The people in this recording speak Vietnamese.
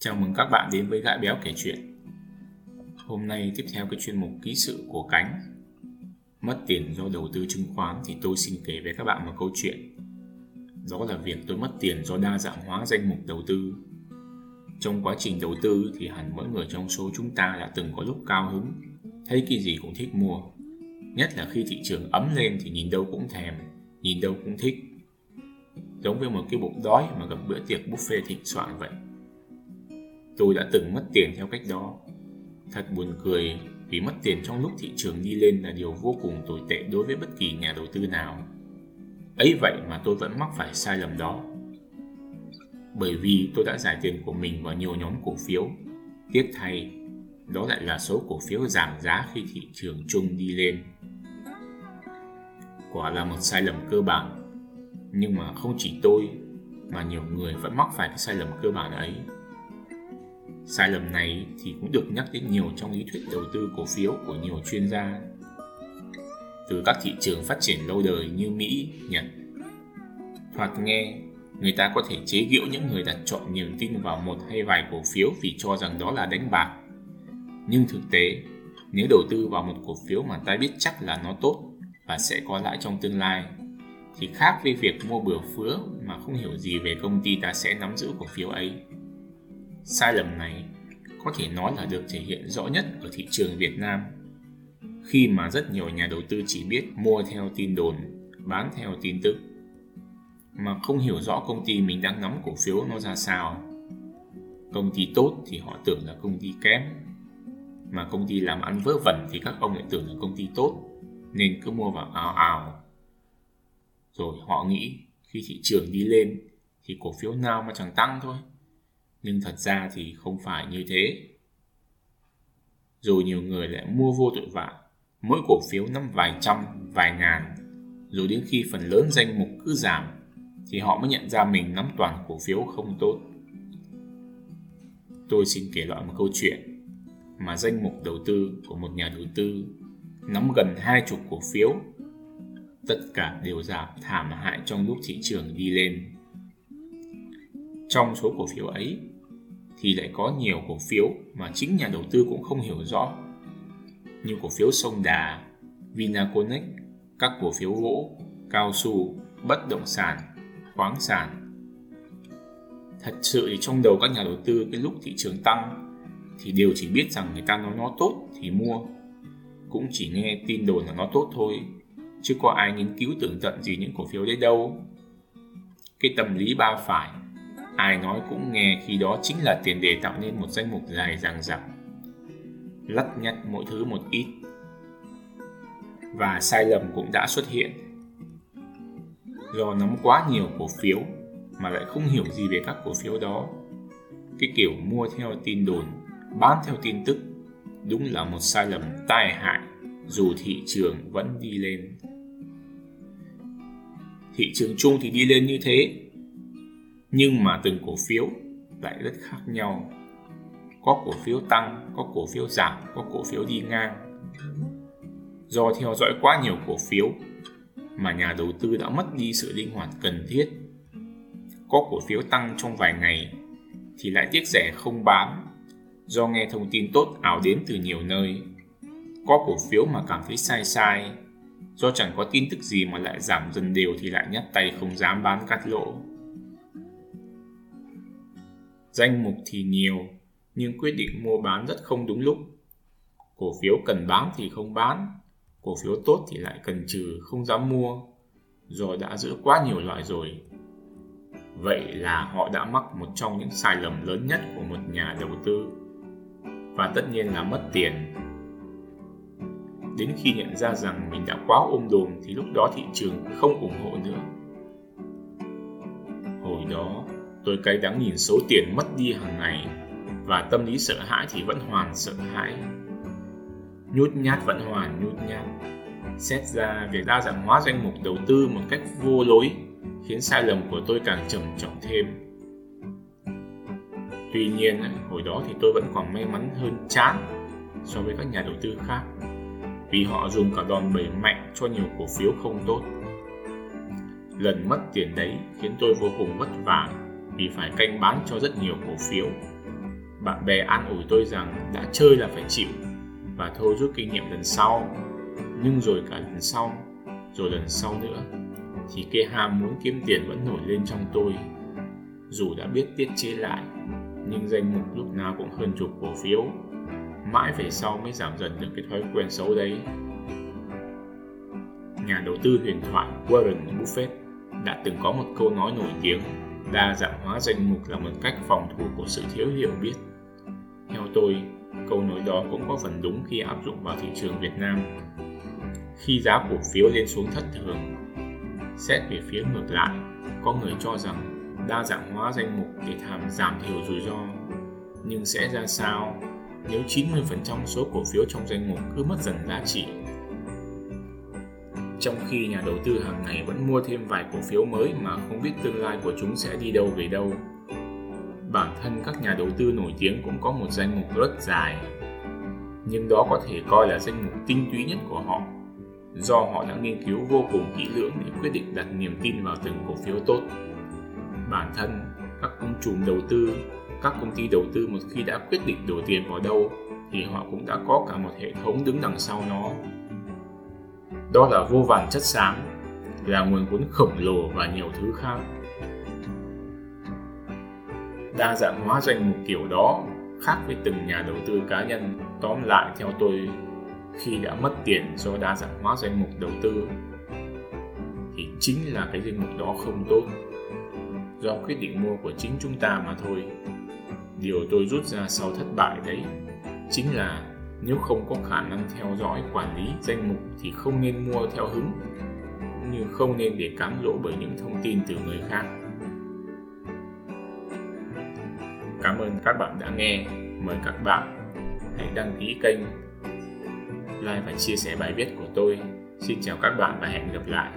Chào mừng các bạn đến với Gã Béo Kể Chuyện. Hôm nay tiếp theo cái chuyên mục ký sự của Cánh. Mất tiền do đầu tư chứng khoán thì tôi xin kể với các bạn một câu chuyện. Đó là việc tôi mất tiền do đa dạng hóa danh mục đầu tư. Trong quá trình đầu tư thì hẳn mỗi người trong số chúng ta đã từng có lúc cao hứng, Thấy cái gì cũng thích mua. Nhất là khi thị trường ấm lên thì nhìn đâu cũng thèm, Nhìn đâu cũng thích. Giống với một cái bụng đói mà gặp bữa tiệc buffet thịnh soạn vậy. Tôi đã từng mất tiền theo cách đó. Thật buồn cười vì mất tiền trong lúc thị trường đi lên là điều vô cùng tồi tệ đối với bất kỳ nhà đầu tư nào. Ấy vậy mà tôi vẫn mắc phải sai lầm đó. Bởi vì tôi đã giải tiền của mình vào nhiều nhóm cổ phiếu. Tiếc thay, đó lại là số cổ phiếu giảm giá khi thị trường chung đi lên. Quả là một sai lầm cơ bản. Nhưng mà không chỉ tôi mà nhiều người vẫn mắc phải cái sai lầm cơ bản ấy. Sai lầm này thì cũng được nhắc đến nhiều trong lý thuyết đầu tư cổ phiếu của nhiều chuyên gia. Từ các thị trường phát triển lâu đời như Mỹ, Nhật. Thoạt nghe, người ta có thể chế giễu những người đặt chọn niềm tin vào một hay vài cổ phiếu vì cho rằng đó là đánh bạc. Nhưng thực tế, nếu đầu tư vào một cổ phiếu mà ta biết chắc là nó tốt và sẽ có lãi trong tương lai, thì khác với việc mua bừa phứa mà không hiểu gì về công ty ta sẽ nắm giữ cổ phiếu ấy. Sai lầm này có thể nói là được thể hiện rõ nhất ở thị trường Việt Nam khi mà rất nhiều nhà đầu tư chỉ biết mua theo tin đồn, bán theo tin tức mà không hiểu rõ công ty mình đang nắm cổ phiếu nó ra sao. Công ty tốt thì họ tưởng là công ty kém, mà công ty làm ăn vớ vẩn thì các ông lại tưởng là công ty tốt, nên cứ mua vào ào ào. Rồi họ nghĩ khi thị trường đi lên thì cổ phiếu nào mà chẳng tăng thôi nhưng thật ra thì không phải như thế. Rồi nhiều người lại mua vô tội vạ, mỗi cổ phiếu nắm vài trăm, vài ngàn, rồi đến khi phần lớn danh mục cứ giảm, thì họ mới nhận ra mình nắm toàn cổ phiếu không tốt. Tôi xin kể lại một câu chuyện mà danh mục đầu tư của một nhà đầu tư nắm gần hai chục cổ phiếu tất cả đều giảm thảm hại trong lúc thị trường đi lên. Trong số cổ phiếu ấy thì lại có nhiều cổ phiếu mà chính nhà đầu tư cũng không hiểu rõ như cổ phiếu sông Đà, Vinaconex, các cổ phiếu gỗ, cao su, bất động sản, khoáng sản. Thật sự thì trong đầu các nhà đầu tư cái lúc thị trường tăng thì đều chỉ biết rằng người ta nói nó tốt thì mua. Cũng chỉ nghe tin đồn là nó tốt thôi, chứ có ai nghiên cứu tưởng tận gì những cổ phiếu đấy đâu. Cái tâm lý ba phải ai nói cũng nghe, khi đó chính là tiền đề tạo nên một danh mục dài dằng dặc, lắt nhắt mỗi thứ một ít. Và sai lầm cũng đã xuất hiện. Do nắm quá nhiều cổ phiếu mà lại không hiểu gì về các cổ phiếu đó, cái kiểu mua theo tin đồn, bán theo tin tức đúng là một sai lầm tai hại dù thị trường vẫn đi lên. Thị trường chung thì đi lên như thế nhưng mà từng cổ phiếu lại rất khác nhau. Có cổ phiếu tăng, có cổ phiếu giảm, có cổ phiếu đi ngang. Do theo dõi quá nhiều cổ phiếu mà nhà đầu tư đã mất đi sự linh hoạt cần thiết. Có cổ phiếu tăng trong vài ngày thì lại tiếc rẻ không bán. Do nghe thông tin tốt ảo đến từ nhiều nơi, có cổ phiếu mà cảm thấy sai sai. Do chẳng có tin tức gì mà lại giảm dần đều thì lại nhắc tay không dám bán cắt lỗ. Danh mục thì nhiều, nhưng quyết định mua bán rất không đúng lúc. Cổ phiếu cần bán thì không bán, cổ phiếu tốt thì lại cần trừ không dám mua, rồi đã giữ quá nhiều loại rồi. Vậy là họ đã mắc một trong những sai lầm lớn nhất của một nhà đầu tư. Và tất nhiên là mất tiền. Đến khi nhận ra rằng mình đã quá ôm đồm thì lúc đó thị trường không ủng hộ nữa. Hồi đó, Tôi cay đắng nhìn số tiền mất đi hàng ngày và tâm lý sợ hãi thì vẫn hoàn sợ hãi. Nhút nhát vẫn hoàn nhút nhát. Xét ra việc đa dạng hóa danh mục đầu tư một cách vô lối khiến sai lầm của tôi càng trầm trọng thêm. Tuy nhiên, hồi đó thì tôi vẫn còn may mắn hơn chán so với các nhà đầu tư khác vì họ dùng cả đòn bẩy mạnh cho nhiều cổ phiếu không tốt. Lần mất tiền đấy khiến tôi vô cùng vất vả vì phải canh bán cho rất nhiều cổ phiếu. Bạn bè an ủi tôi rằng đã chơi là phải chịu và thôi rút kinh nghiệm lần sau. Nhưng rồi cả lần sau, rồi lần sau nữa, thì cái ham muốn kiếm tiền vẫn nổi lên trong tôi. Dù đã biết tiết chế lại, nhưng danh mục lúc nào cũng hơn chục cổ phiếu. Mãi về sau mới giảm dần được cái thói quen xấu đấy. Nhà đầu tư huyền thoại Warren Buffett đã từng có một câu nói nổi tiếng đa dạng hóa danh mục là một cách phòng thủ của sự thiếu hiểu biết. Theo tôi, câu nói đó cũng có phần đúng khi áp dụng vào thị trường Việt Nam. Khi giá cổ phiếu lên xuống thất thường, xét về phía ngược lại, có người cho rằng đa dạng hóa danh mục để tham giảm thiểu rủi ro. Nhưng sẽ ra sao nếu 90% số cổ phiếu trong danh mục cứ mất dần giá trị? Trong khi nhà đầu tư hàng ngày vẫn mua thêm vài cổ phiếu mới mà không biết tương lai của chúng sẽ đi đâu về đâu. Bản thân các nhà đầu tư nổi tiếng cũng có một danh mục rất dài, nhưng đó có thể coi là danh mục tinh túy nhất của họ, do họ đã nghiên cứu vô cùng kỹ lưỡng để quyết định đặt niềm tin vào từng cổ phiếu tốt. Bản thân, các ông trùm đầu tư, các công ty đầu tư một khi đã quyết định đổ tiền vào đâu thì họ cũng đã có cả một hệ thống đứng đằng sau nó đó là vô vàn chất xám, là nguồn vốn khổng lồ và nhiều thứ khác. Đa dạng hóa danh mục kiểu đó khác với từng nhà đầu tư cá nhân. Tóm lại theo tôi, khi đã mất tiền do đa dạng hóa danh mục đầu tư thì chính là cái danh mục đó không tốt do quyết định mua của chính chúng ta mà thôi điều tôi rút ra sau thất bại đấy chính là nếu không có khả năng theo dõi, quản lý danh mục thì không nên mua theo hứng, cũng như không nên để cám dỗ bởi những thông tin từ người khác. Cảm ơn các bạn đã nghe. Mời các bạn hãy đăng ký kênh, like và chia sẻ bài viết của tôi. Xin chào các bạn và hẹn gặp lại.